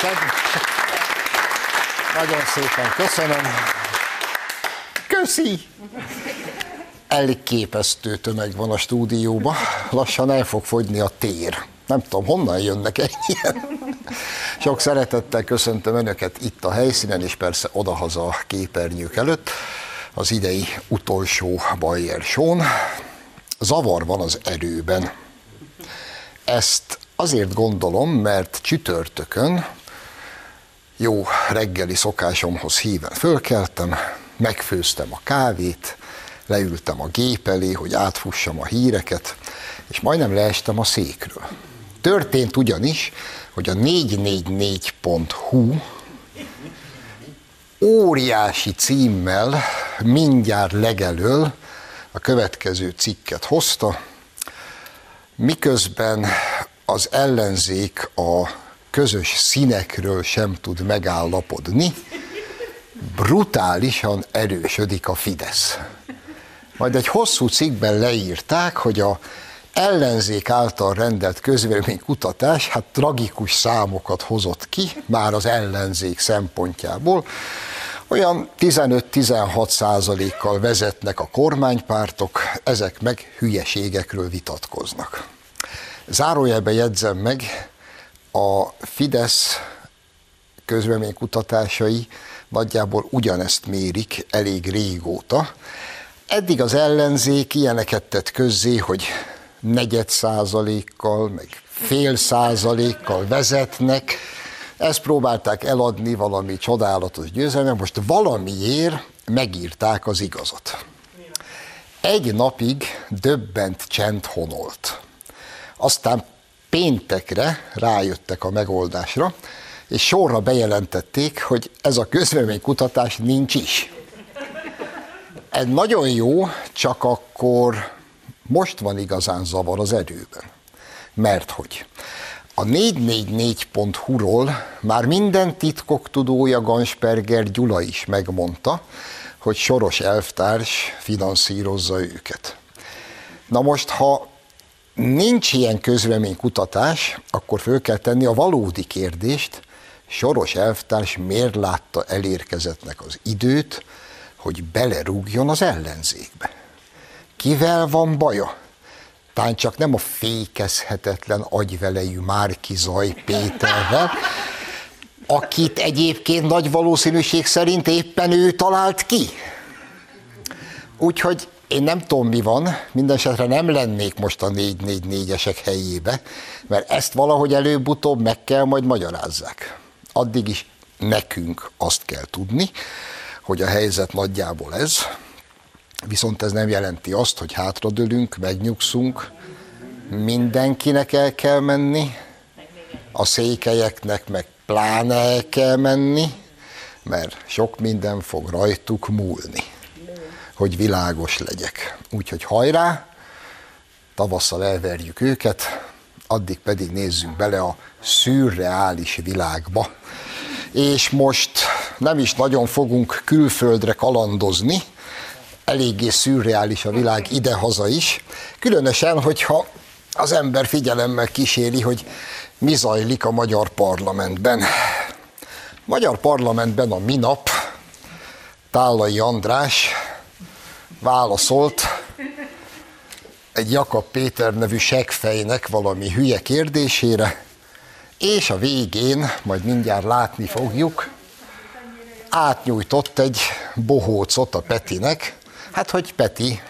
igazán nagyon szépen köszönöm. Köszi! Elképesztő tömeg van a stúdióban, lassan el fog fogyni a tér. Nem tudom, honnan jönnek ennyien. Sok szeretettel köszöntöm Önöket itt a helyszínen, és persze odahaza a képernyők előtt, az idei utolsó Bayer show Zavar van az erőben. Ezt azért gondolom, mert csütörtökön jó reggeli szokásomhoz híven fölkeltem, megfőztem a kávét, leültem a gép elé, hogy átfussam a híreket, és majdnem leestem a székről. Történt ugyanis, hogy a 444.hu óriási címmel mindjárt legelől a következő cikket hozta, miközben az ellenzék a közös színekről sem tud megállapodni, brutálisan erősödik a Fidesz. Majd egy hosszú cikkben leírták, hogy a ellenzék által rendelt közvéleménykutatás hát tragikus számokat hozott ki, már az ellenzék szempontjából. Olyan 15-16 százalékkal vezetnek a kormánypártok, ezek meg hülyeségekről vitatkoznak. Zárójelbe jegyzem meg, a Fidesz közvéleménykutatásai nagyjából ugyanezt mérik elég régóta. Eddig az ellenzék ilyeneket tett közzé, hogy negyed százalékkal, meg fél százalékkal vezetnek, ezt próbálták eladni valami csodálatos győzelem, most valamiért megírták az igazat. Egy napig döbbent csend honolt. Aztán péntekre rájöttek a megoldásra, és sorra bejelentették, hogy ez a közvéleménykutatás nincs is. Ez nagyon jó, csak akkor most van igazán zavar az erőben. Mert hogy a 444.hu-ról már minden titkok tudója Gansperger Gyula is megmondta, hogy Soros elvtárs finanszírozza őket. Na most, ha nincs ilyen közleménykutatás, akkor föl kell tenni a valódi kérdést, Soros elvtárs miért látta elérkezetnek az időt, hogy belerúgjon az ellenzékbe? Kivel van baja? Tán csak nem a fékezhetetlen agyvelejű Márki Zaj Péterrel, akit egyébként nagy valószínűség szerint éppen ő talált ki. Úgyhogy én nem tudom, mi van, mindesetre nem lennék most a 444-esek helyébe, mert ezt valahogy előbb-utóbb meg kell majd magyarázzák. Addig is nekünk azt kell tudni, hogy a helyzet nagyjából ez, viszont ez nem jelenti azt, hogy hátradőlünk, megnyugszunk, mindenkinek el kell menni, a székelyeknek meg pláne el kell menni, mert sok minden fog rajtuk múlni hogy világos legyek. Úgyhogy hajrá, tavasszal elverjük őket, addig pedig nézzünk bele a szürreális világba. És most nem is nagyon fogunk külföldre kalandozni, eléggé szürreális a világ idehaza is, különösen, hogyha az ember figyelemmel kíséri, hogy mi zajlik a magyar parlamentben. A magyar parlamentben a minap Tálai András válaszolt egy Jakab Péter nevű segfejnek valami hülye kérdésére, és a végén, majd mindjárt látni fogjuk, átnyújtott egy bohócot a Petinek, hát hogy Peti,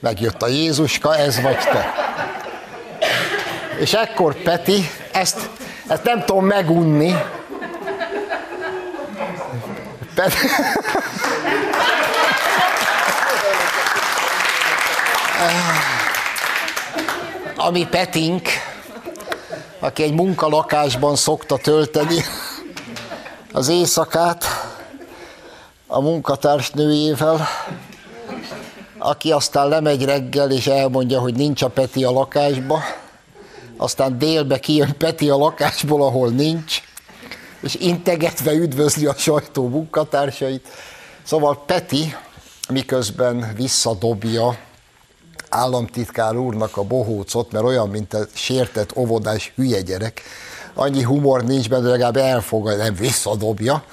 megjött a Jézuska, ez vagy te. És ekkor Peti, ezt, ezt nem tudom megunni, Peti, ami Petink, aki egy munkalakásban szokta tölteni az éjszakát a munkatársnőjével, aki aztán lemegy reggel és elmondja, hogy nincs a Peti a lakásba, aztán délbe kijön Peti a lakásból, ahol nincs, és integetve üdvözli a sajtó munkatársait. Szóval Peti miközben visszadobja államtitkár úrnak a bohócot, mert olyan, mint a sértett óvodás hülye gyerek, annyi humor nincs benne, legalább elfogadja, nem visszadobja,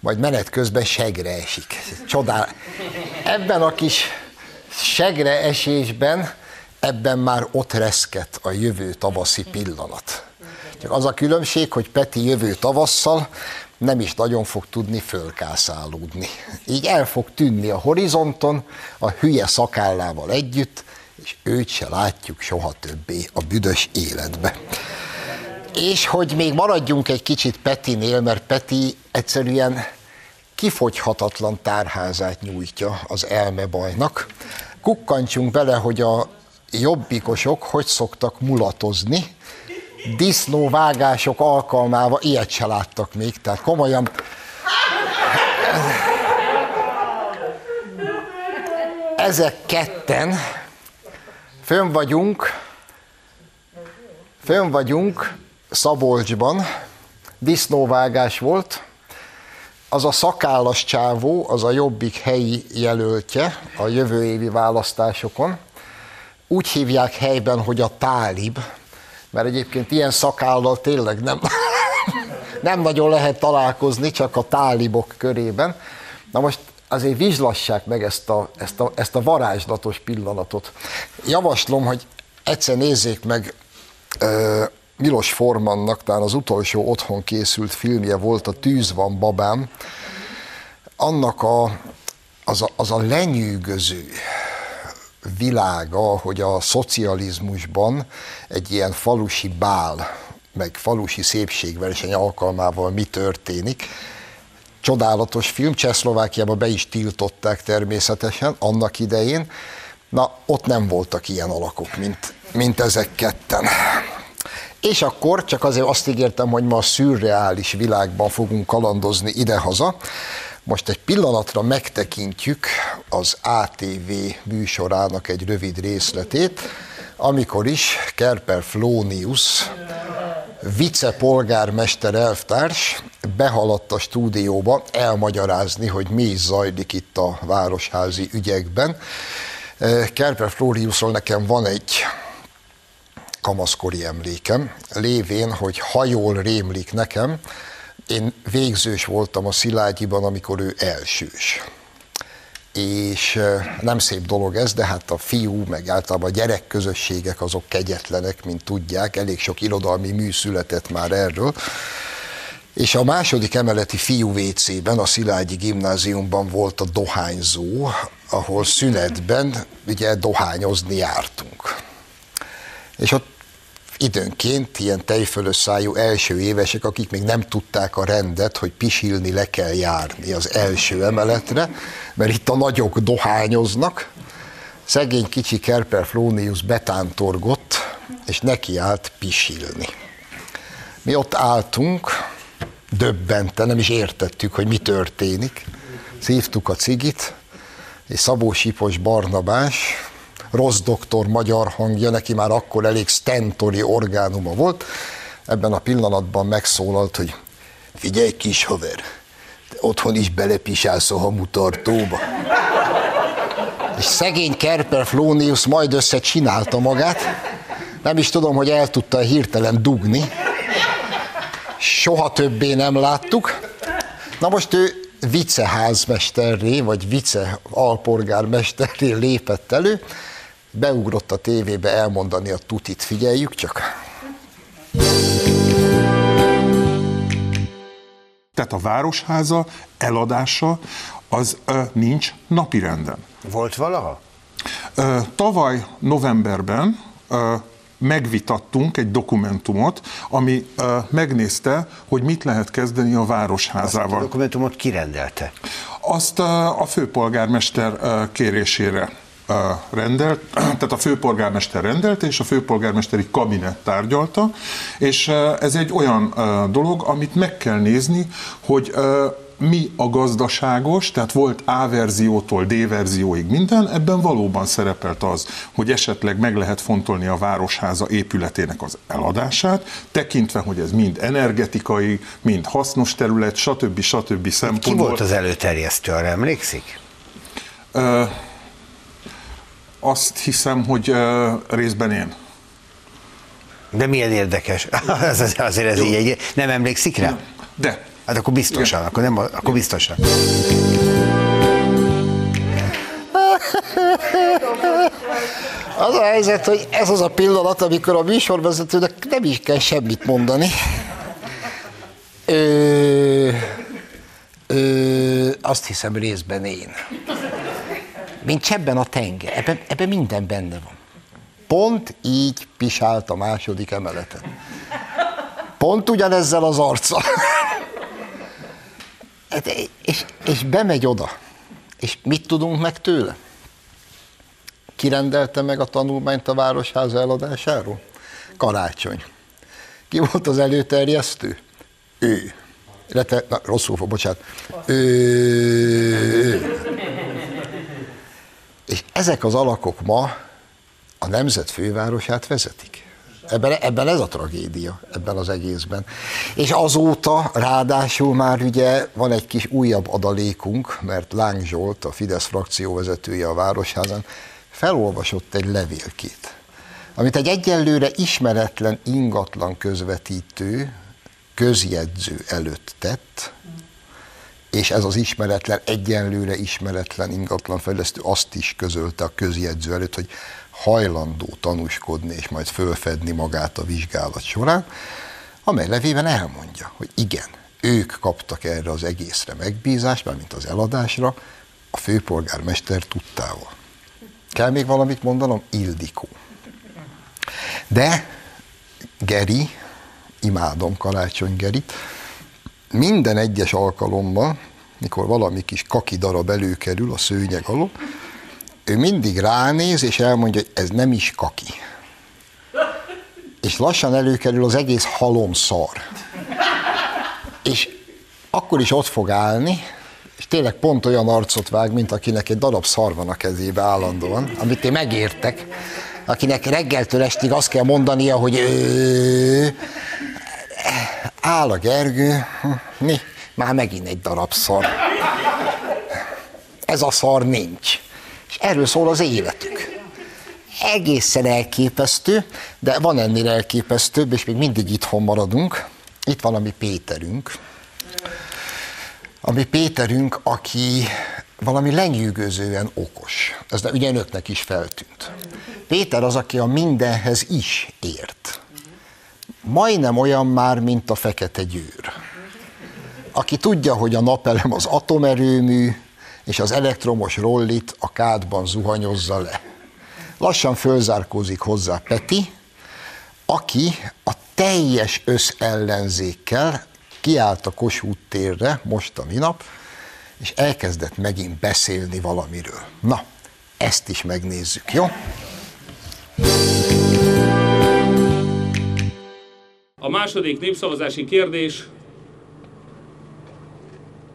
majd menet közben segre esik. Csodál. Ebben a kis segre esésben, ebben már ott reszket a jövő tavaszi pillanat. Csak az a különbség, hogy Peti jövő tavasszal nem is nagyon fog tudni fölkászálódni. Így el fog tűnni a horizonton, a hülye szakállával együtt, és őt se látjuk soha többé a büdös életbe. És hogy még maradjunk egy kicsit Petinél, mert Peti egyszerűen kifogyhatatlan tárházát nyújtja az elmebajnak. Kukkantsunk bele, hogy a jobbikosok hogy szoktak mulatozni, disznóvágások alkalmával ilyet se láttak még, tehát komolyan ezek ketten fönn vagyunk, fönn vagyunk Szabolcsban, disznóvágás volt, az a szakállas csávó, az a jobbik helyi jelöltje a jövő évi választásokon. Úgy hívják helyben, hogy a tálib, mert egyébként ilyen szakállal tényleg nem, nem nagyon lehet találkozni, csak a tálibok körében. Na most azért vizslassák meg ezt a, ezt, a, ezt a varázslatos pillanatot. Javaslom, hogy egyszer nézzék meg uh, Milos Formannak, talán az utolsó otthon készült filmje volt, a Tűz van babám, annak a, az, a, az a lenyűgöző, világa, hogy a szocializmusban egy ilyen falusi bál, meg falusi szépségverseny alkalmával mi történik. Csodálatos film, Csehszlovákiában be is tiltották természetesen annak idején. Na, ott nem voltak ilyen alakok, mint, mint ezek ketten. És akkor csak azért azt ígértem, hogy ma a szürreális világban fogunk kalandozni idehaza. Most egy pillanatra megtekintjük az ATV műsorának egy rövid részletét, amikor is Kerper Flónius, vicepolgármester elvtárs behaladt a stúdióba elmagyarázni, hogy mi is zajlik itt a városházi ügyekben. Kerper Flóniusról nekem van egy kamaszkori emlékem, lévén, hogy ha jól rémlik nekem, én végzős voltam a Szilágyiban, amikor ő elsős. És nem szép dolog ez, de hát a fiú, meg általában a gyerekközösségek azok kegyetlenek, mint tudják, elég sok irodalmi mű született már erről. És a második emeleti fiú WC-ben, a Szilágyi gimnáziumban volt a dohányzó, ahol szünetben ugye dohányozni jártunk. És ott időnként ilyen tejfölös szájú első évesek, akik még nem tudták a rendet, hogy pisilni le kell járni az első emeletre, mert itt a nagyok dohányoznak. Szegény kicsi Kerper Flónius betántorgott, és neki állt pisilni. Mi ott álltunk, döbbente, nem is értettük, hogy mi történik. Szívtuk a cigit, és Szabó Sipos Barnabás, rossz doktor magyar hangja, neki már akkor elég stentori orgánuma volt. Ebben a pillanatban megszólalt, hogy figyelj kis haver, te otthon is belepisálsz a hamutartóba. És szegény Kerper Flónius majd összecsinálta magát, nem is tudom, hogy el tudta hirtelen dugni. Soha többé nem láttuk. Na most ő viceházmesterré, vagy vice alpolgármesterré lépett elő, beugrott a tévébe elmondani a tutit, figyeljük csak. Tehát a városháza eladása az ö, nincs napirenden. Volt valaha? Ö, tavaly novemberben ö, megvitattunk egy dokumentumot, ami ö, megnézte, hogy mit lehet kezdeni a városházával. Azt a dokumentumot kirendelte? Azt ö, a főpolgármester ö, kérésére rendelt, tehát a főpolgármester rendelte, és a főpolgármesteri kabinet tárgyalta, és ez egy olyan dolog, amit meg kell nézni, hogy mi a gazdaságos, tehát volt A verziótól D verzióig minden, ebben valóban szerepelt az, hogy esetleg meg lehet fontolni a városháza épületének az eladását, tekintve, hogy ez mind energetikai, mind hasznos terület, stb. stb. szempontból. Ki volt az előterjesztő, arra emlékszik? Azt hiszem, hogy részben én. De milyen érdekes. Ez, az- azért ez így egy, nem emlékszik rá? De Hát akkor biztosan, akkor, nem, akkor biztosan. Az a helyzet, hogy ez az a pillanat, amikor a műsorvezetőnek nem is kell semmit mondani. Ö, ö, azt hiszem részben én. Mint csebben a tenger. Ebben, ebben minden benne van. Pont így pisált a második emeleten. Pont ugyanezzel az arccal. Hát, És, és bemegy oda. És mit tudunk meg tőle? Kirendelte meg a tanulmányt a Városháza eladásáról? Karácsony. Ki volt az előterjesztő? Ő. Illetve, na, rosszul fog, bocsánat. Ő. És ezek az alakok ma a nemzet fővárosát vezetik. Ebben, ebben ez a tragédia, ebben az egészben. És azóta ráadásul már ugye van egy kis újabb adalékunk, mert Láng Zsolt, a Fidesz frakció vezetője a Városházán, felolvasott egy levélkét, amit egy egyelőre ismeretlen ingatlan közvetítő közjegyző előtt tett, és ez az ismeretlen, egyenlőre ismeretlen ingatlanfejlesztő azt is közölte a közjegyző előtt, hogy hajlandó tanúskodni és majd fölfedni magát a vizsgálat során, amely levében elmondja, hogy igen, ők kaptak erre az egészre megbízást, mármint az eladásra, a főpolgármester tudtával. Kell még valamit mondanom? Ildikó. De Geri, imádom Karácsony Gerit, minden egyes alkalommal, mikor valami kis kaki darab előkerül a szőnyeg alól, ő mindig ránéz, és elmondja, hogy ez nem is kaki. És lassan előkerül az egész halom szar. És akkor is ott fog állni, és tényleg pont olyan arcot vág, mint akinek egy darab szar van a kezébe állandóan, amit én megértek, akinek reggeltől estig azt kell mondania, hogy ő, áll a Gergő, mi, már megint egy darab szar. Ez a szar nincs. És erről szól az életük. Egészen elképesztő, de van ennél elképesztőbb, és még mindig itthon maradunk. Itt van a mi Péterünk. A mi Péterünk, aki valami lenyűgözően okos. Ez ugye önöknek is feltűnt. Péter az, aki a mindenhez is ért majdnem olyan már, mint a fekete győr. Aki tudja, hogy a napelem az atomerőmű, és az elektromos rollit a kádban zuhanyozza le. Lassan fölzárkózik hozzá Peti, aki a teljes összellenzékkel kiállt a Kossuth térre most a minap, és elkezdett megint beszélni valamiről. Na, ezt is megnézzük, jó? A második népszavazási kérdés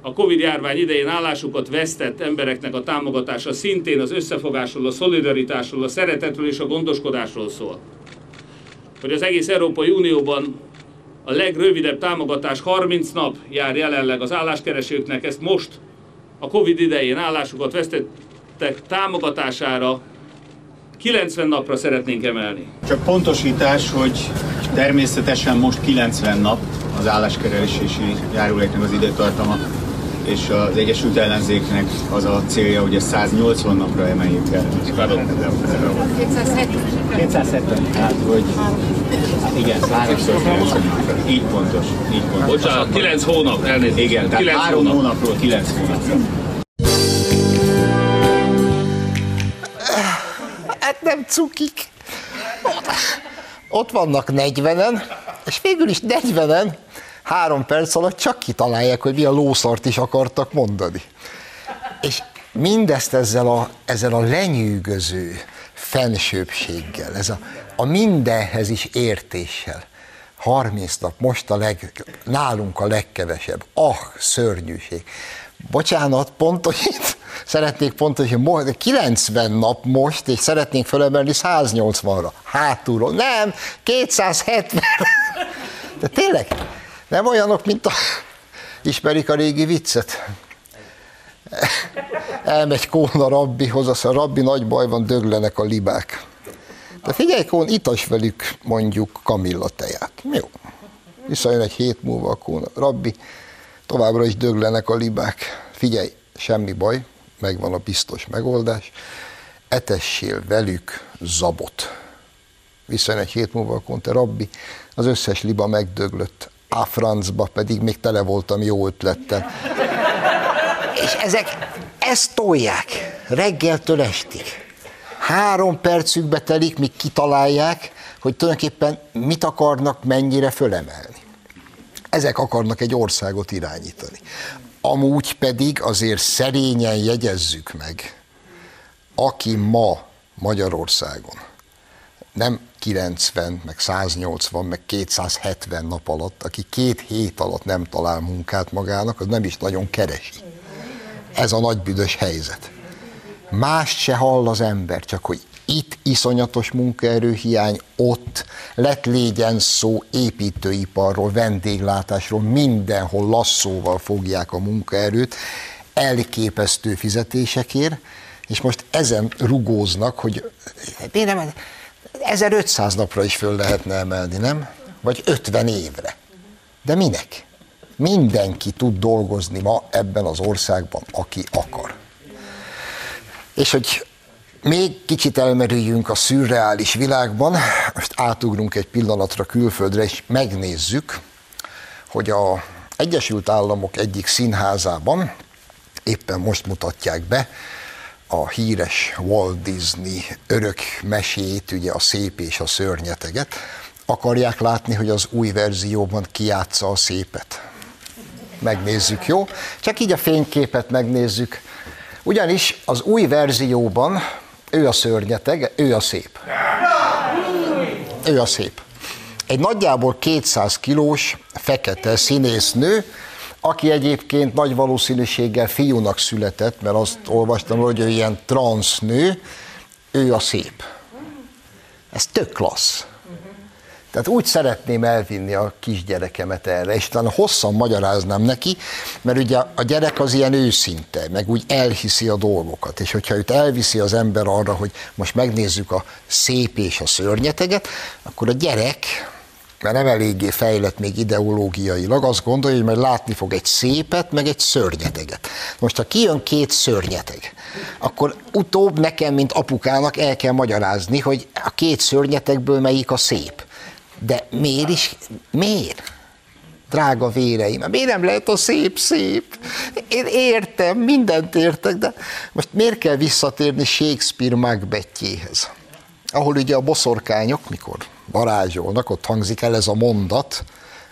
a Covid járvány idején állásukat vesztett embereknek a támogatása szintén az összefogásról, a szolidaritásról, a szeretetről és a gondoskodásról szól. Hogy az egész Európai Unióban a legrövidebb támogatás 30 nap jár jelenleg az álláskeresőknek, ezt most a Covid idején állásukat vesztettek támogatására 90 napra szeretnénk emelni. Csak pontosítás, hogy természetesen most 90 nap az álláskeresési járuléknak az időtartama, és az Egyesült Ellenzéknek az a célja, hogy ezt 180 napra emeljük el. 270. Hát, hogy hát igen, háromszor 90 napra. Így pontos, így pontos. Bocsánat, 9 hónap, elnézést. Igen, tehát 9 három hónap. hónapról 9 hónapra. Nem cukik. Ott vannak 40-en, és végül is 40-en három perc alatt csak kitalálják, hogy mi a lószart is akartak mondani. És mindezt ezzel a, ezzel a lenyűgöző fensőbséggel, ez a, a mindenhez is értéssel. 30 nap, most a leg, nálunk a legkevesebb. Ah, szörnyűség. Bocsánat, pontosít, szeretnék pontosítani, mo- 90 nap most, és szeretnénk fölemelni 180-ra. Hátulról. Nem, 270. De tényleg, nem olyanok, mint a... Ismerik a régi viccet? Elmegy Kóna rabbihoz, azt a rabbi nagy baj van, döglenek a libák. De figyelj, Kón, itas velük mondjuk Kamilla teját. Jó. Visszajön egy hét múlva, akkor rabbi, továbbra is döglenek a libák. Figyelj, semmi baj, megvan a biztos megoldás. Etessél velük zabot. Visszajön egy hét múlva, te rabbi, az összes liba megdöglött. A francba pedig még tele voltam jó ötlettel. És ezek ezt tolják reggeltől estig. Három percükbe telik, míg kitalálják, hogy tulajdonképpen mit akarnak mennyire fölemelni. Ezek akarnak egy országot irányítani. Amúgy pedig azért szerényen jegyezzük meg, aki ma Magyarországon nem 90, meg 180, meg 270 nap alatt, aki két hét alatt nem talál munkát magának, az nem is nagyon keresi. Ez a nagybüdös helyzet. Mást se hall az ember, csak hogy itt iszonyatos munkaerőhiány, ott lett légyen szó építőiparról, vendéglátásról, mindenhol lasszóval fogják a munkaerőt, elképesztő fizetésekért, és most ezen rugóznak, hogy miért nem, 1500 napra is föl lehetne emelni, nem? Vagy 50 évre. De minek? Mindenki tud dolgozni ma ebben az országban, aki akar. És hogy még kicsit elmerüljünk a szürreális világban, most átugrunk egy pillanatra külföldre, és megnézzük, hogy a Egyesült Államok egyik színházában, éppen most mutatják be, a híres Walt Disney örök mesét, ugye a szép és a szörnyeteget, akarják látni, hogy az új verzióban kiátsza a szépet. Megnézzük, jó? Csak így a fényképet megnézzük. Ugyanis az új verzióban ő a szörnyeteg, ő a szép. Ő a szép. Egy nagyjából 200 kilós, fekete színésznő, aki egyébként nagy valószínűséggel fiúnak született, mert azt olvastam, hogy ő ilyen transznő, ő a szép. Ez tök klassz. Tehát úgy szeretném elvinni a kisgyerekemet erre, és talán hosszan magyaráznám neki, mert ugye a gyerek az ilyen őszinte, meg úgy elhiszi a dolgokat, és hogyha őt elviszi az ember arra, hogy most megnézzük a szép és a szörnyeteget, akkor a gyerek, mert nem eléggé fejlett még ideológiailag, azt gondolja, hogy majd látni fog egy szépet, meg egy szörnyeteget. Most, ha kijön két szörnyeteg, akkor utóbb nekem, mint apukának el kell magyarázni, hogy a két szörnyetegből melyik a szép. De miért is? Miért? Drága véreim, miért nem lehet a szép szép? Én értem, mindent értek, de most miért kell visszatérni Shakespeare Macbethjéhez? Ahol ugye a boszorkányok, mikor varázsolnak, ott hangzik el ez a mondat,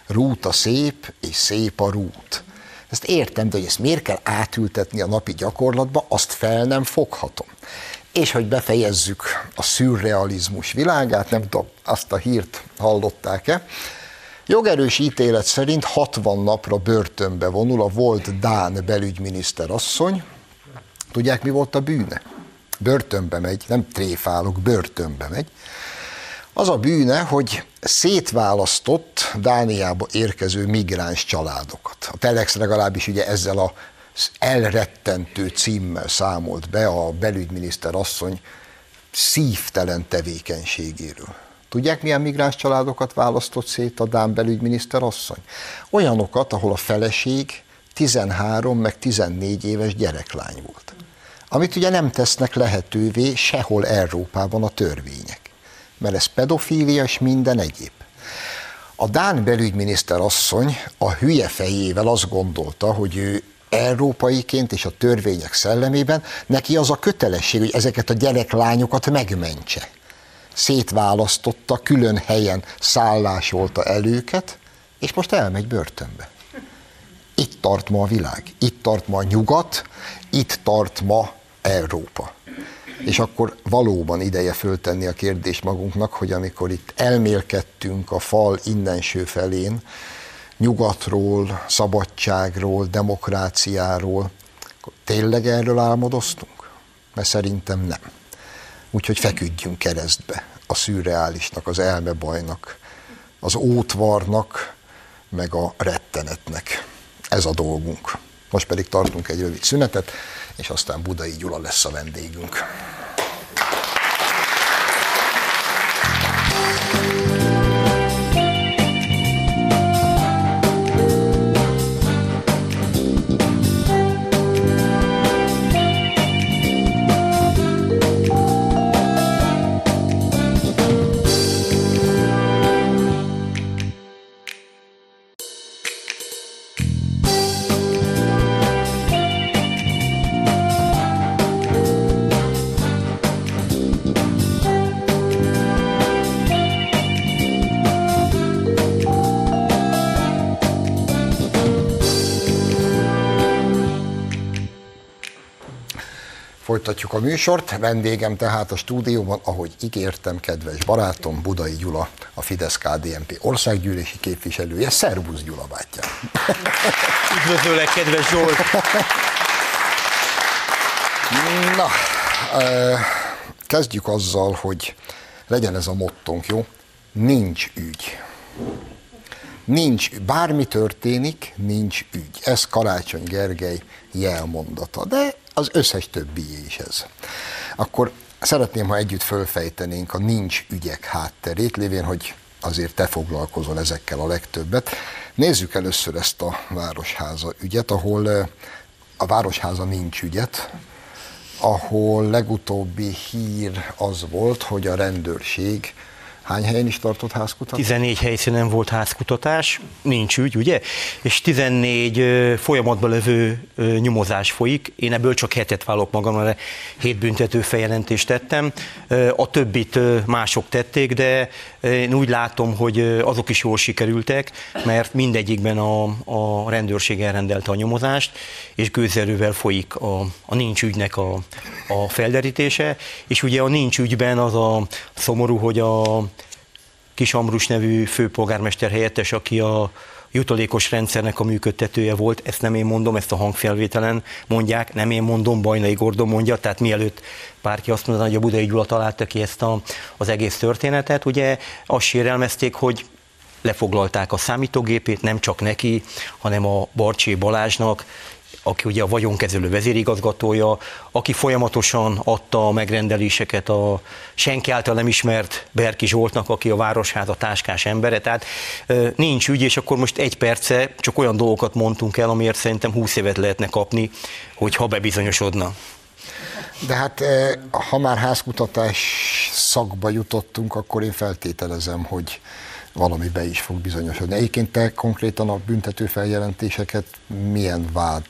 rút a szép, és szép a rút. Ezt értem, de hogy ezt miért kell átültetni a napi gyakorlatba, azt fel nem foghatom. És hogy befejezzük a szürrealizmus világát, nem tudom, azt a hírt hallották-e, Jogerős ítélet szerint 60 napra börtönbe vonul a volt Dán belügyminiszter asszony. Tudják, mi volt a bűne? Börtönbe megy, nem tréfálok, börtönbe megy. Az a bűne, hogy szétválasztott Dániába érkező migráns családokat. A Telex legalábbis ugye ezzel a elrettentő címmel számolt be a belügyminiszter asszony szívtelen tevékenységéről. Tudják, milyen migráns családokat választott szét a Dán belügyminiszter asszony? Olyanokat, ahol a feleség 13 meg 14 éves gyereklány volt. Amit ugye nem tesznek lehetővé sehol Európában a törvények. Mert ez pedofília és minden egyéb. A Dán belügyminiszter asszony a hülye fejével azt gondolta, hogy ő európaiként és a törvények szellemében neki az a kötelesség, hogy ezeket a gyereklányokat megmentse. Szétválasztotta, külön helyen szállásolta el őket, és most elmegy börtönbe. Itt tart ma a világ, itt tart ma a nyugat, itt tart ma Európa. És akkor valóban ideje föltenni a kérdést magunknak, hogy amikor itt elmélkedtünk a fal innenső felén, nyugatról, szabadságról, demokráciáról, tényleg erről álmodoztunk? Mert szerintem nem. Úgyhogy feküdjünk keresztbe a szürreálisnak, az elmebajnak, az ótvarnak, meg a rettenetnek. Ez a dolgunk. Most pedig tartunk egy rövid szünetet, és aztán Budai Gyula lesz a vendégünk. Folytatjuk a műsort. Vendégem tehát a stúdióban, ahogy ígértem, kedves barátom, Budai Gyula, a fidesz KDNP országgyűlési képviselője. Szervusz Gyula bátyám! Üdvözöllek, kedves Zsolt! Na, kezdjük azzal, hogy legyen ez a mottónk, jó? Nincs ügy. Nincs, bármi történik, nincs ügy. Ez Karácsony Gergely jelmondata, de az összes többié is ez. Akkor szeretném, ha együtt fölfejtenénk a nincs ügyek hátterét, lévén, hogy azért te foglalkozol ezekkel a legtöbbet. Nézzük először ezt a Városháza ügyet, ahol a Városháza nincs ügyet, ahol legutóbbi hír az volt, hogy a rendőrség Hány helyen is tartott házkutatás? 14 helyszínen volt házkutatás, nincs ügy, ugye? És 14 folyamatban levő nyomozás folyik. Én ebből csak hetet válok magam, mert hét büntető feljelentést tettem. A többit mások tették, de én úgy látom, hogy azok is jól sikerültek, mert mindegyikben a, a rendőrség elrendelte a nyomozást, és gőzerővel folyik a, a nincs ügynek a, a felderítése, és ugye a nincs ügyben az a szomorú, hogy a Kis Ambrus nevű főpolgármester helyettes, aki a jutalékos rendszernek a működtetője volt, ezt nem én mondom, ezt a hangfelvételen mondják, nem én mondom, Bajnai Gordon mondja, tehát mielőtt bárki azt mondaná, hogy a Budai Gyula találta ki ezt a, az egész történetet, ugye azt sérelmezték, hogy lefoglalták a számítógépét, nem csak neki, hanem a Barcsé Balázsnak, aki ugye a vagyonkezelő vezérigazgatója, aki folyamatosan adta a megrendeléseket a senki által nem ismert Berki Zsoltnak, aki a Városháza táskás embere, tehát nincs ügy, és akkor most egy perce csak olyan dolgokat mondtunk el, amiért szerintem 20 évet lehetne kapni, hogyha bebizonyosodna. De hát ha már házkutatás szakba jutottunk, akkor én feltételezem, hogy valami be is fog bizonyosodni. Egyébként te konkrétan a büntető feljelentéseket milyen vád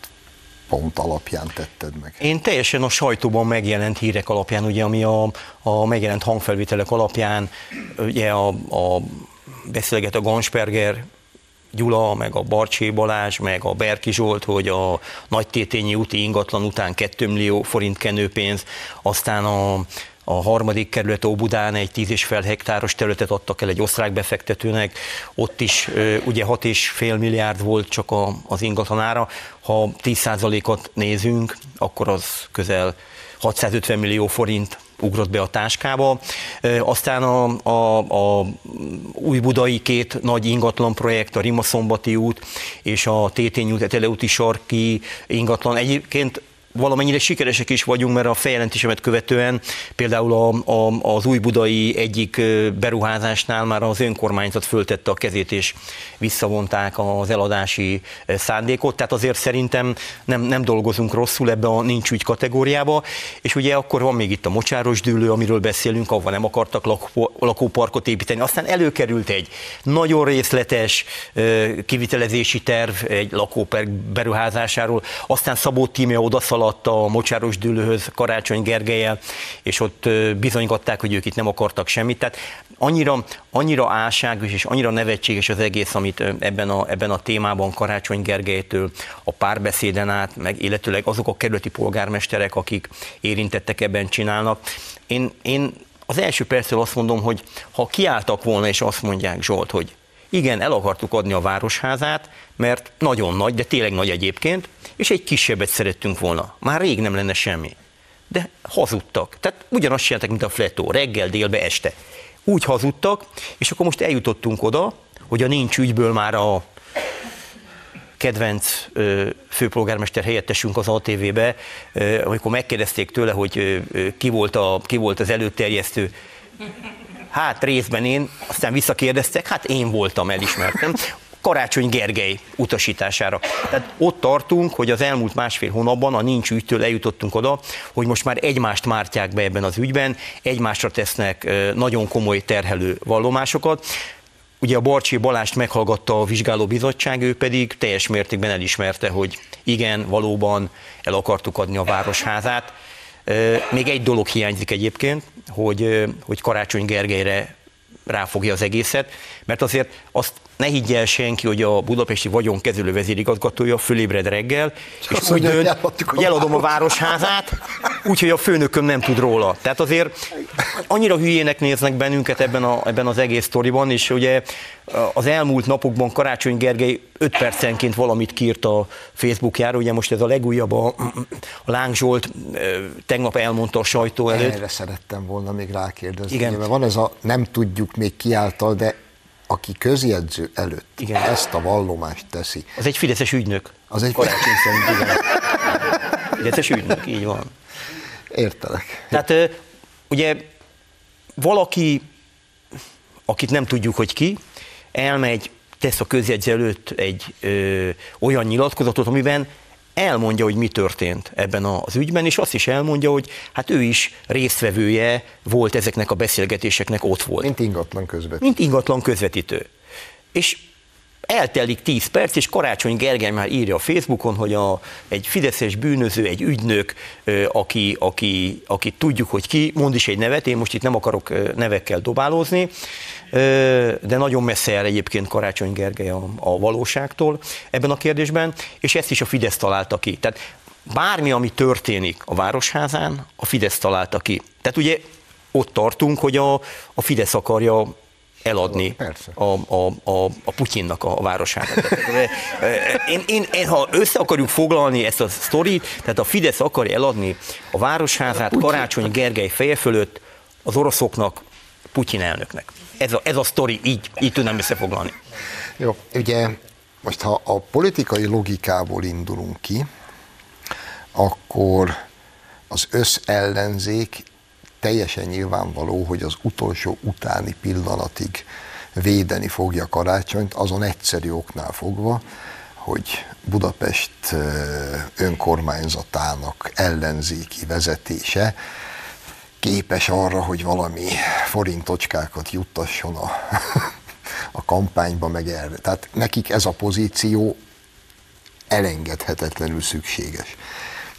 pont alapján tetted meg? Én teljesen a sajtóban megjelent hírek alapján, ugye, ami a, a megjelent hangfelvételek alapján, ugye a, a beszélget a Gansperger Gyula, meg a Barcsé Balázs, meg a Berki Zsolt, hogy a nagy tétényi úti ingatlan után 2 millió forint kenőpénz, aztán a, a harmadik kerület Óbudán egy 10 és fél hektáros területet adtak el egy osztrák befektetőnek, ott is ugye 6,5 milliárd volt csak a, az ingatlanára, ha 10%-ot nézünk, akkor az közel 650 millió forint ugrott be a táskába. Aztán a, a, a új budai két nagy ingatlan projekt, a Rimaszombati út és a Tétény út, Teleúti sarki ingatlan. Egyébként valamennyire sikeresek is vagyunk, mert a feljelentésemet követően például a, a, az új budai egyik beruházásnál már az önkormányzat föltette a kezét és visszavonták az eladási szándékot, tehát azért szerintem nem, nem dolgozunk rosszul ebbe a nincs ügy kategóriába, és ugye akkor van még itt a mocsáros dűlő, amiről beszélünk, ahol nem akartak lakó, lakóparkot építeni, aztán előkerült egy nagyon részletes kivitelezési terv egy lakópark beruházásáról, aztán Szabó Tímea odaszaladt alatt a Mocsáros Dűlőhöz Karácsony Gergelyel, és ott bizonygatták, hogy ők itt nem akartak semmit. Tehát annyira, annyira álságos és annyira nevetséges az egész, amit ebben a, ebben a témában Karácsony Gergelytől a párbeszéden át, meg illetőleg azok a kerületi polgármesterek, akik érintettek ebben csinálnak. Én, én az első percről azt mondom, hogy ha kiálltak volna és azt mondják Zsolt, hogy igen, el akartuk adni a városházát, mert nagyon nagy, de tényleg nagy egyébként, és egy kisebbet szerettünk volna. Már rég nem lenne semmi. De hazudtak. Tehát ugyanazt csináltak, mint a fletó, reggel, délbe, este. Úgy hazudtak, és akkor most eljutottunk oda, hogy a nincs ügyből már a kedvenc ö, főpolgármester helyettesünk az ATV-be, ö, amikor megkérdezték tőle, hogy ö, ki, volt a, ki volt az előterjesztő, hát részben én, aztán visszakérdeztek, hát én voltam, elismertem. Karácsony Gergely utasítására. Tehát ott tartunk, hogy az elmúlt másfél hónapban a nincs ügytől eljutottunk oda, hogy most már egymást mártják be ebben az ügyben, egymásra tesznek nagyon komoly terhelő vallomásokat. Ugye a Barcsi Balást meghallgatta a vizsgálóbizottság, ő pedig teljes mértékben elismerte, hogy igen, valóban el akartuk adni a városházát. Még egy dolog hiányzik egyébként, hogy, hogy Karácsony Gergelyre ráfogja az egészet, mert azért azt ne higgye el senki, hogy a budapesti vagyonkezelő vezérigazgatója fölébred reggel, és, és úgy dönt, hogy eladom a városházát, úgyhogy a főnököm nem tud róla. Tehát azért annyira hülyének néznek bennünket ebben, a, ebben az egész sztoriban, és ugye az elmúlt napokban Karácsony Gergely 5 percenként valamit kírt a Facebookjára, ugye most ez a legújabb, a, a Láng Zsolt tegnap elmondta a sajtó előtt. Erre szerettem volna még rákérdezni. Igen. Mert van ez a nem tudjuk még kiáltal, de aki közjegyző előtt Igen. ezt a vallomást teszi. Az egy fideszes ügynök. Az egy karácsony szerint, igen. Fideszes ügynök, így van. Értelek. Tehát ugye valaki, akit nem tudjuk, hogy ki, elmegy, tesz a közjegyző előtt egy ö, olyan nyilatkozatot, amiben elmondja, hogy mi történt ebben az ügyben, és azt is elmondja, hogy hát ő is résztvevője volt ezeknek a beszélgetéseknek, ott volt. Mint ingatlan közvetítő. Mint ingatlan közvetítő. És eltelik 10 perc, és Karácsony Gergely már írja a Facebookon, hogy a, egy fideszes bűnöző, egy ügynök, aki, aki, aki tudjuk, hogy ki, mond is egy nevet, én most itt nem akarok nevekkel dobálózni, de nagyon messze el egyébként Karácsony Gergely a, a valóságtól ebben a kérdésben, és ezt is a Fidesz találta ki. Tehát bármi, ami történik a Városházán, a Fidesz találta ki. Tehát ugye ott tartunk, hogy a, a Fidesz akarja eladni a, a, a, a Putyinnak a városát. Én, én, én, ha össze akarjuk foglalni ezt a sztorit, tehát a Fidesz akarja eladni a városházát Karácsony Gergely feje fölött az oroszoknak, Putyin elnöknek. Ez a, ez a sztori, így, így tudnám összefoglalni. Jó, ugye most ha a politikai logikából indulunk ki, akkor az összellenzék teljesen nyilvánvaló, hogy az utolsó utáni pillanatig védeni fogja karácsonyt, azon egyszerű oknál fogva, hogy Budapest önkormányzatának ellenzéki vezetése képes arra, hogy valami forintocskákat juttasson a, a kampányba, meg erre. Tehát nekik ez a pozíció elengedhetetlenül szükséges.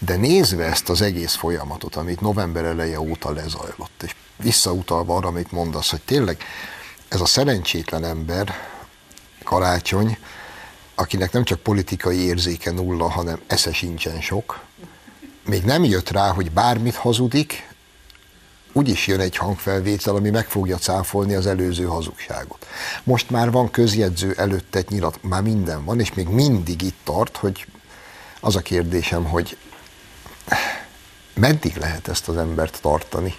De nézve ezt az egész folyamatot, amit november eleje óta lezajlott, és visszautalva arra, amit mondasz, hogy tényleg ez a szerencsétlen ember, karácsony, akinek nem csak politikai érzéke nulla, hanem esze sincsen sok, még nem jött rá, hogy bármit hazudik, úgyis jön egy hangfelvétel, ami meg fogja cáfolni az előző hazugságot. Most már van közjegyző előtt egy nyilat, már minden van, és még mindig itt tart, hogy az a kérdésem, hogy meddig lehet ezt az embert tartani?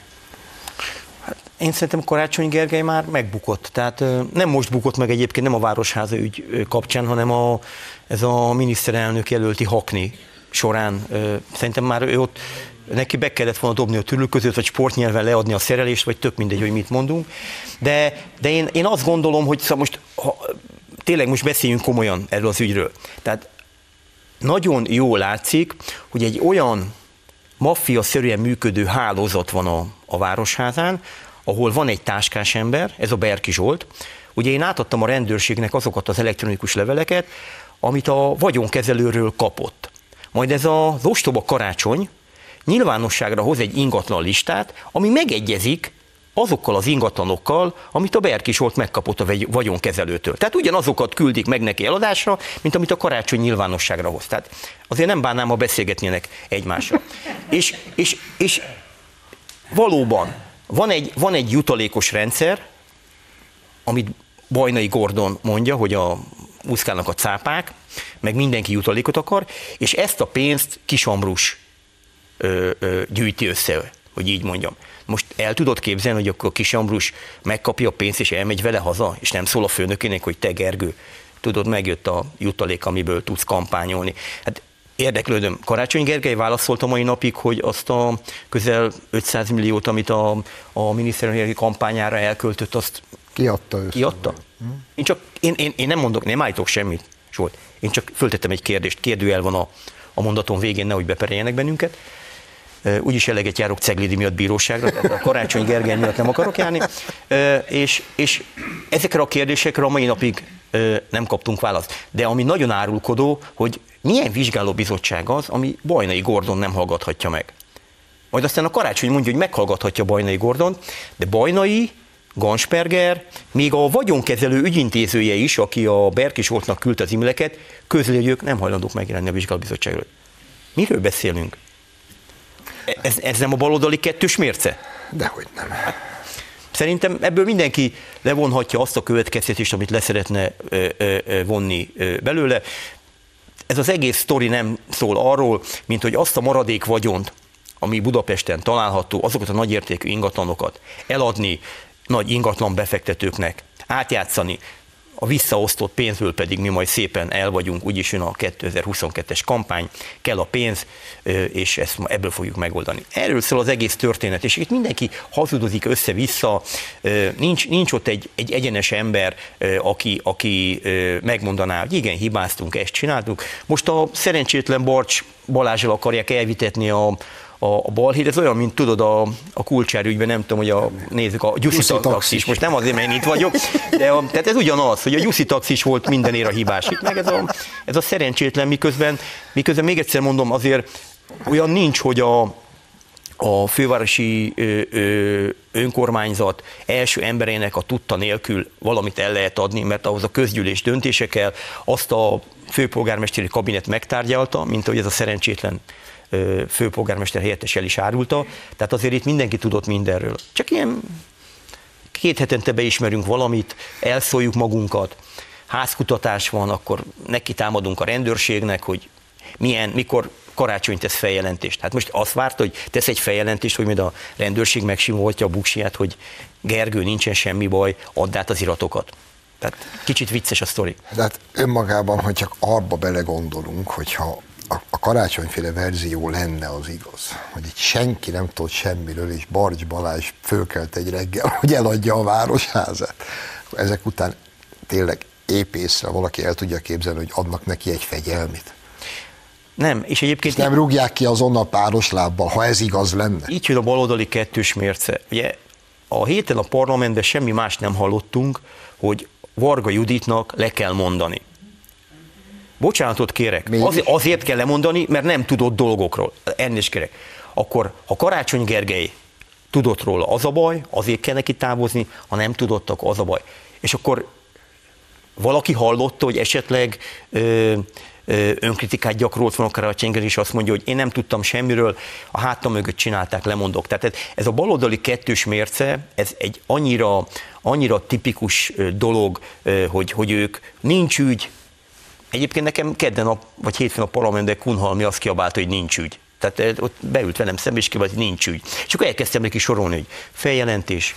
Hát én szerintem Karácsony Gergely már megbukott. Tehát nem most bukott meg egyébként, nem a Városháza ügy kapcsán, hanem a, ez a miniszterelnök jelölti Hakni során. Szerintem már ő ott neki be kellett volna dobni a tűrő között, vagy sportnyelven leadni a szerelést, vagy tök mindegy, hogy mit mondunk. De, de én, én azt gondolom, hogy szóval most ha, tényleg most beszéljünk komolyan erről az ügyről. Tehát nagyon jól látszik, hogy egy olyan maffia-szerűen működő hálózat van a, a Városházán, ahol van egy táskás ember, ez a Berki Zsolt. Ugye én átadtam a rendőrségnek azokat az elektronikus leveleket, amit a vagyonkezelőről kapott. Majd ez az ostoba karácsony nyilvánosságra hoz egy ingatlan listát, ami megegyezik azokkal az ingatlanokkal, amit a Berkisolt megkapott a vagyonkezelőtől. Tehát ugyanazokat küldik meg neki eladásra, mint amit a karácsony nyilvánosságra hoz. Tehát azért nem bánnám, ha beszélgetnének egymással. és, és, és valóban van egy, van egy jutalékos rendszer, amit Bajnai Gordon mondja, hogy a úszkálnak a cápák, meg mindenki jutalékot akar, és ezt a pénzt Kisambrus ö, ö, gyűjti össze, hogy így mondjam. Most el tudod képzelni, hogy akkor a kis Ambrus megkapja a pénzt, és elmegy vele haza, és nem szól a főnökének, hogy te Gergő, tudod, megjött a jutalék, amiből tudsz kampányolni. Hát érdeklődöm. Karácsony Gergely válaszolt a mai napig, hogy azt a közel 500 milliót, amit a, a miniszterelnöki kampányára elköltött, azt kiadta. Össze. Kiadta? Én csak, én, én, én, nem mondok, nem állítok semmit, Zsolt. Én csak föltettem egy kérdést, kérdőjel van a, a mondaton végén, nehogy bepereljenek bennünket úgyis eleget járok Ceglidi miatt bíróságra, a Karácsony Gergely miatt nem akarok járni, és, és ezekre a kérdésekre a mai napig nem kaptunk választ. De ami nagyon árulkodó, hogy milyen vizsgálóbizottság az, ami Bajnai Gordon nem hallgathatja meg. Majd aztán a karácsony mondja, hogy meghallgathatja Bajnai Gordon, de Bajnai, Gansperger, még a vagyonkezelő ügyintézője is, aki a Berkis küldte az e közli, hogy ők nem hajlandók megjelenni a vizsgálóbizottságról. Miről beszélünk? Ez, ez nem a baloldali kettős mérce? Dehogy nem. Szerintem ebből mindenki levonhatja azt a következtetést, amit leszeretne vonni belőle. Ez az egész sztori nem szól arról, mint hogy azt a maradék vagyont, ami Budapesten található, azokat a nagyértékű ingatlanokat eladni nagy ingatlan befektetőknek, átjátszani, a visszaosztott pénzből pedig mi majd szépen el vagyunk, úgyis jön a 2022-es kampány, kell a pénz, és ezt ebből fogjuk megoldani. Erről szól az egész történet, és itt mindenki hazudozik össze-vissza, nincs, nincs ott egy, egy egyenes ember, aki, aki megmondaná, hogy igen, hibáztunk, ezt csináltuk. Most a szerencsétlen Barcs Balázsral akarják elvitetni a, a, a balhíd, ez olyan, mint tudod a, a kulcsár ügyben, nem tudom, hogy a, nézzük, a Gyuszi taxis, most nem azért, mert én itt vagyok, de a, tehát ez ugyanaz, hogy a Gyuszi taxis volt mindenért a hibás. Itt meg ez a, ez a szerencsétlen, miközben, miközben még egyszer mondom, azért olyan nincs, hogy a, a fővárosi ö, ö, önkormányzat első emberének a tudta nélkül valamit el lehet adni, mert ahhoz a közgyűlés döntése kell, azt a főpolgármesteri kabinet megtárgyalta, mint hogy ez a szerencsétlen főpolgármester helyettes el is árulta, tehát azért itt mindenki tudott mindenről. Csak ilyen két hetente beismerünk valamit, elszóljuk magunkat, házkutatás van, akkor neki támadunk a rendőrségnek, hogy milyen, mikor karácsony tesz feljelentést. Hát most azt várt, hogy tesz egy feljelentést, hogy majd a rendőrség megsimoltja a buksiját, hogy Gergő, nincsen semmi baj, add át az iratokat. Tehát kicsit vicces a sztori. De hát önmagában, hogy csak arba belegondolunk, hogyha a, a karácsonyféle verzió lenne az igaz, hogy itt senki nem tudott semmiről, és Barcs Balázs fölkelt egy reggel, hogy eladja a városházát. Ezek után tényleg épészre valaki el tudja képzelni, hogy adnak neki egy fegyelmit. Nem, és egyébként... És nem rúgják ki azonnal páros lábbal, ha ez igaz lenne. Így jön a baloldali kettős mérce. Ugye a héten a parlamentben semmi más nem hallottunk, hogy Varga Juditnak le kell mondani. Bocsánatot kérek. Azért, azért kell lemondani, mert nem tudott dolgokról. Ennél is kérek. Akkor, ha Karácsony Gergely tudott róla, az a baj, azért kell neki távozni, ha nem tudottak, az a baj. És akkor valaki hallotta, hogy esetleg ö, ö, önkritikát gyakorolt volna Karácsony Gergely, és azt mondja, hogy én nem tudtam semmiről, a hátam mögött csinálták, lemondok. Tehát ez a baloldali kettős mérce, ez egy annyira, annyira tipikus dolog, hogy, hogy ők nincs ügy, Egyébként nekem kedden a, vagy hétfőn a parlamentben Kunhalmi azt kiabálta, hogy nincs ügy. Tehát eh, ott beült velem szembe, és kiabált, hogy nincs ügy. És akkor elkezdtem neki sorolni, hogy feljelentés,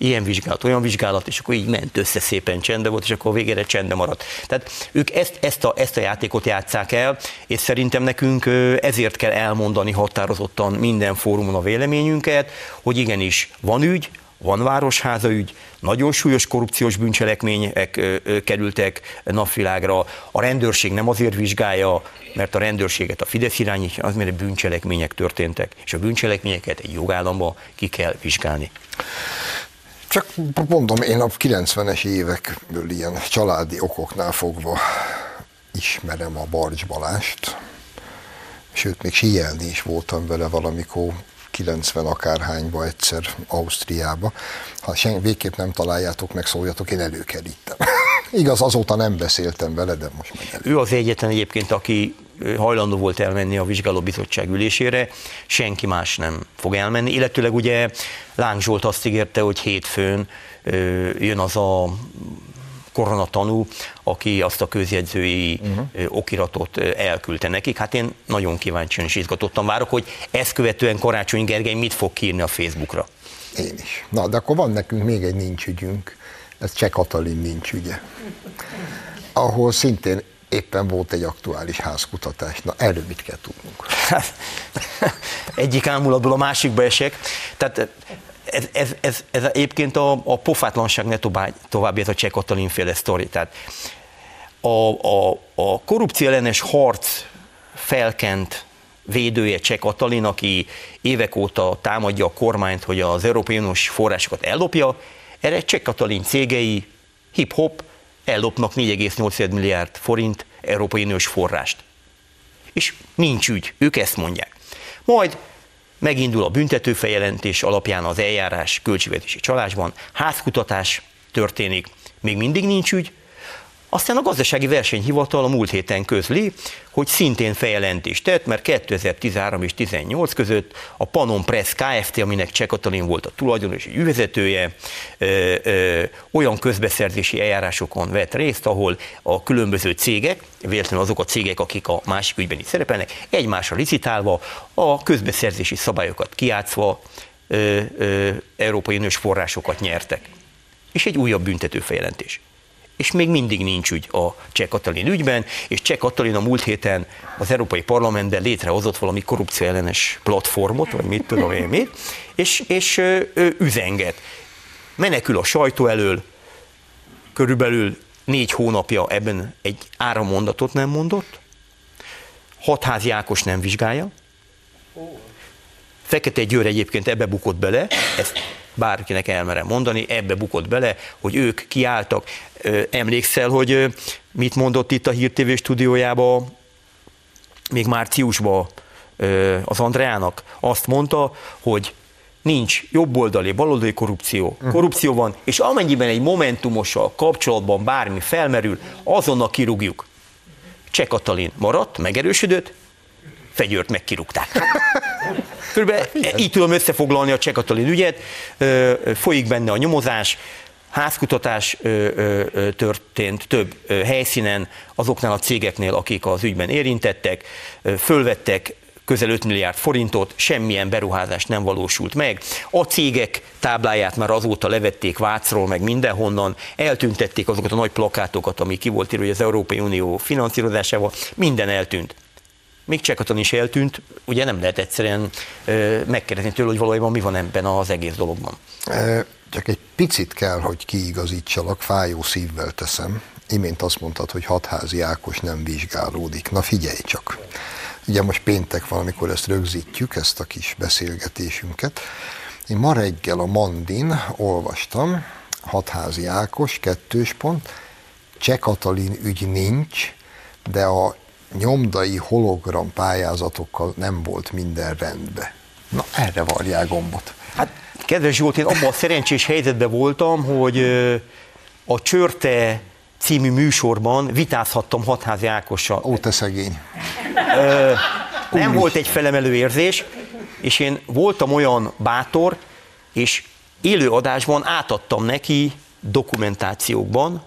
ilyen vizsgálat, olyan vizsgálat, és akkor így ment össze szépen csendbe volt, és akkor végére csendbe maradt. Tehát ők ezt, ezt, a, ezt a játékot játszák el, és szerintem nekünk ezért kell elmondani határozottan minden fórumon a véleményünket, hogy igenis van ügy, van városháza ügy, nagyon súlyos korrupciós bűncselekmények kerültek napvilágra, a rendőrség nem azért vizsgálja, mert a rendőrséget a Fidesz irányítja, az mert bűncselekmények történtek, és a bűncselekményeket egy jogállamba ki kell vizsgálni. Csak mondom, én a 90-es évekből ilyen családi okoknál fogva ismerem a Barcs Balást, sőt, még síelni is voltam vele valamikor 90 akárhányba egyszer Ausztriába. Ha sen, végképp nem találjátok meg, szóljatok, én előkerítem. Igaz, azóta nem beszéltem vele, de most meg. Ő az egyetlen egyébként, aki hajlandó volt elmenni a vizsgálóbizottság ülésére, senki más nem fog elmenni, illetőleg ugye Láng Zsolt azt ígérte, hogy hétfőn jön az a koronatanú, aki azt a közjegyzői uh-huh. okiratot elküldte nekik. Hát én nagyon kíváncsian és izgatottan várok, hogy ezt követően Karácsony Gergely mit fog kírni a Facebookra. Én is. Na, de akkor van nekünk még egy nincs ügyünk, ez Cseh Katalin nincs ügye, ahol szintén éppen volt egy aktuális házkutatás. Na, erről mit kell tudnunk? Egyik ámulatból a másikba esek. Tehát ez, ez, ez, ez egyébként a, a pofátlanság ne tovább, ez a Cseh Katalin sztori. Tehát a, a, a korrupció ellenes harc felkent védője Cseh Katalin, aki évek óta támadja a kormányt, hogy az Európai Uniós forrásokat ellopja, erre Cseh Katalin cégei hip-hop ellopnak 4,8 milliárd forint Európai Uniós forrást. És nincs ügy, ők ezt mondják. Majd Megindul a büntetőfejelentés alapján az eljárás költségvetési csalásban, házkutatás történik, még mindig nincs ügy, Aztán a gazdasági versenyhivatal a múlt héten közli, hogy szintén feljelentést tett, mert 2013 és 2018 között a Panon Press Kft., aminek Cseh Katalin volt a tulajdonos és ügyvezetője, ö, ö, olyan közbeszerzési eljárásokon vett részt, ahol a különböző cégek, véletlenül azok a cégek, akik a másik ügyben is szerepelnek, egymásra licitálva, a közbeszerzési szabályokat kiátszva ö, ö, Európai Uniós forrásokat nyertek. És egy újabb büntető feljelentés és még mindig nincs ügy a Cseh Katalin ügyben, és Cseh Katalin a múlt héten az Európai Parlamentben létrehozott valami korrupció ellenes platformot, vagy mit tudom én mit, és, és ő üzenget. Menekül a sajtó elől, körülbelül négy hónapja ebben egy áramondatot nem mondott, hatházi Ákos nem vizsgálja, Fekete Győr egyébként ebbe bukott bele, ezt bárkinek elmerem mondani, ebbe bukott bele, hogy ők kiálltak. Emlékszel, hogy mit mondott itt a Hír TV stúdiójában még márciusban az Andreának? Azt mondta, hogy nincs jobboldali, baloldali korrupció. Mhm. Korrupció van, és amennyiben egy momentumossal kapcsolatban bármi felmerül, azonnal kirúgjuk. Cseh Katalin maradt, megerősödött, fegyőrt megkirúgták. Körülbelül így tudom összefoglalni a Cseh Katalin ügyet, folyik benne a nyomozás, házkutatás történt több helyszínen, azoknál a cégeknél, akik az ügyben érintettek, fölvettek közel 5 milliárd forintot, semmilyen beruházás nem valósult meg. A cégek tábláját már azóta levették Vácról, meg mindenhonnan, eltüntették azokat a nagy plakátokat, ami ki volt írva, hogy az Európai Unió finanszírozásával, minden eltűnt még Csekaton is eltűnt, ugye nem lehet egyszerűen megkérdezni tőle, hogy valójában mi van ebben az egész dologban. Csak egy picit kell, hogy kiigazítsalak, fájó szívvel teszem. Imént azt mondtad, hogy hatházi Ákos nem vizsgálódik. Na figyelj csak. Ugye most péntek van, amikor ezt rögzítjük, ezt a kis beszélgetésünket. Én ma reggel a Mandin olvastam, hatházi Ákos, kettős pont, Cseh Katalin ügy nincs, de a nyomdai hologram pályázatokkal nem volt minden rendben. Na, erre varják gombot. Hát, kedves Zsolt, én abban a szerencsés helyzetben voltam, hogy a Csörte című műsorban vitázhattam Hatházi Ákossal. Ó, te szegény. Ö, nem volt egy felemelő érzés, és én voltam olyan bátor, és élő adásban átadtam neki dokumentációkban,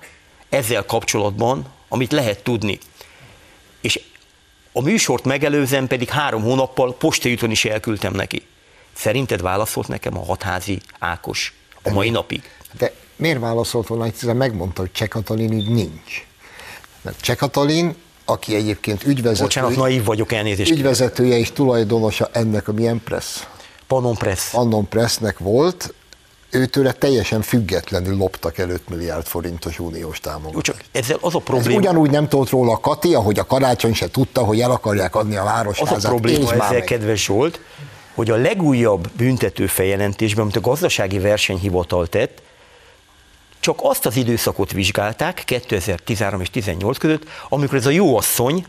ezzel kapcsolatban, amit lehet tudni és a műsort megelőzem pedig három hónappal postajuton is elküldtem neki. Szerinted válaszolt nekem a hatházi Ákos a mai de, napig? De miért válaszolt volna, hiszen megmondta, hogy Cseh Katalin így nincs. Mert Cseh Katalin, aki egyébként ügyvezető, Bocsánat, naív vagyok, elnézést. Ügyvezetője és tulajdonosa ennek a milyen press? Panon Press. Panon Pressnek volt, őtőle teljesen függetlenül loptak el 5 milliárd forintos uniós támogatást. Csak ezzel az a probléma. Ez ugyanúgy nem tudott róla a Kati, ahogy a karácsony se tudta, hogy el akarják adni a városházat. Az a probléma ezzel, meg. kedves volt, hogy a legújabb büntető feljelentésben, amit a gazdasági versenyhivatal tett, csak azt az időszakot vizsgálták 2013 és 2018 között, amikor ez a jó asszony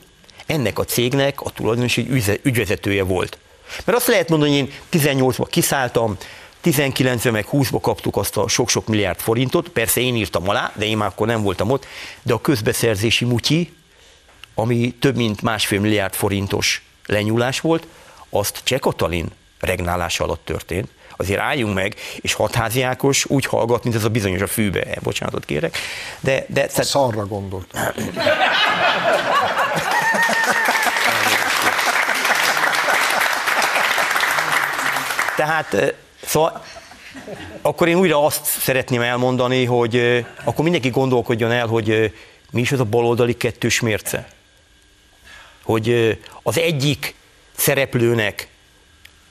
ennek a cégnek a tulajdonosi ügyvezetője volt. Mert azt lehet mondani, hogy én 18-ban kiszálltam, 19 meg 20-ba kaptuk azt a sok-sok milliárd forintot, persze én írtam alá, de én már akkor nem voltam ott, de a közbeszerzési mutyi, ami több mint másfél milliárd forintos lenyúlás volt, azt Cseh Katalin regnálása alatt történt. Azért álljunk meg, és hatházi Ákos úgy hallgat, mint ez a bizonyos a fűbe, eh, bocsánatot kérek. De, de, a szarra gondolt. Tehát Szóval akkor én újra azt szeretném elmondani, hogy akkor mindenki gondolkodjon el, hogy mi is az a baloldali kettős mérce. Hogy az egyik szereplőnek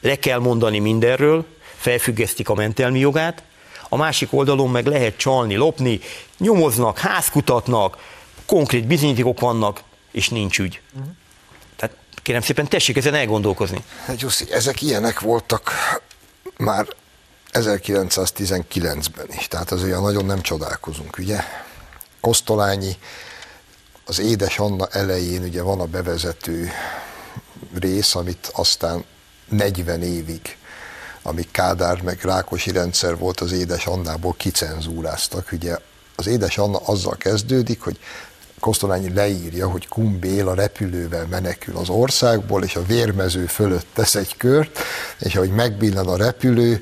le kell mondani mindenről, felfüggesztik a mentelmi jogát, a másik oldalon meg lehet csalni, lopni, nyomoznak, házkutatnak, konkrét bizonyítékok vannak, és nincs ügy. Uh-huh. Tehát kérem szépen, tessék ezen elgondolkozni. Hát Jussi, ezek ilyenek voltak már 1919-ben is, tehát azért nagyon nem csodálkozunk, ugye? Kosztolányi, az Édes Anna elején ugye van a bevezető rész, amit aztán 40 évig, amíg Kádár meg Rákosi rendszer volt, az Édes Annából kicenzúráztak. Ugye az Édes Anna azzal kezdődik, hogy Kosztolányi leírja, hogy Kumbél a repülővel menekül az országból, és a vérmező fölött tesz egy kört, és ahogy megbillen a repülő,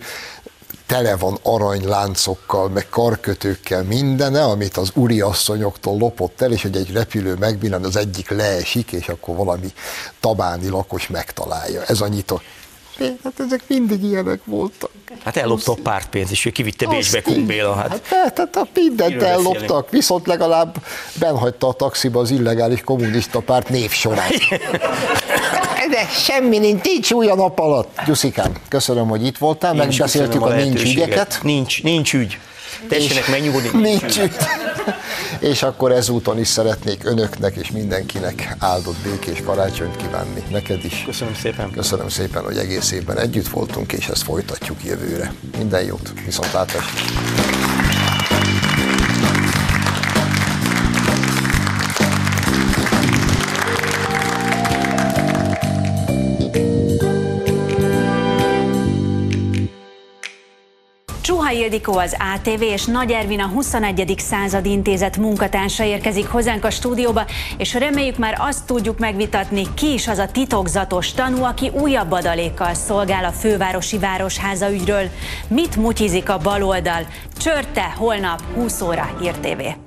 tele van aranyláncokkal, meg karkötőkkel mindene, amit az asszonyoktól lopott el, és hogy egy repülő megbillen, az egyik leesik, és akkor valami tabáni lakos megtalálja. Ez a nyitó. Hát ezek mindig ilyenek voltak. Hát ellopta a pártpénzt, és ő kivitte Bécsbe Kumbéla. Hát, hát, hát, hát a mindent elloptak, viszont legalább benhagyta a taxiba az illegális kommunista párt névsorát. De semmi nincs, nincs új a nap alatt. Gyuszikám, köszönöm, hogy itt voltál, nincs, megbeszéltük a, a nincs ügyeket. Nincs, nincs ügy. Tessenek megnyugodni. Nincs és akkor ezúton is szeretnék önöknek és mindenkinek áldott békés karácsonyt kívánni. Neked is. Köszönöm szépen. Köszönöm szépen, hogy egész évben együtt voltunk, és ezt folytatjuk jövőre. Minden jót, viszontlátásra. Ildikó az ATV és Nagy Ervin a 21. század intézet munkatársa érkezik hozzánk a stúdióba, és reméljük már azt tudjuk megvitatni, ki is az a titokzatos tanú, aki újabb adalékkal szolgál a fővárosi városháza ügyről. Mit mutyizik a baloldal? Csörte holnap 20 óra Hír TV.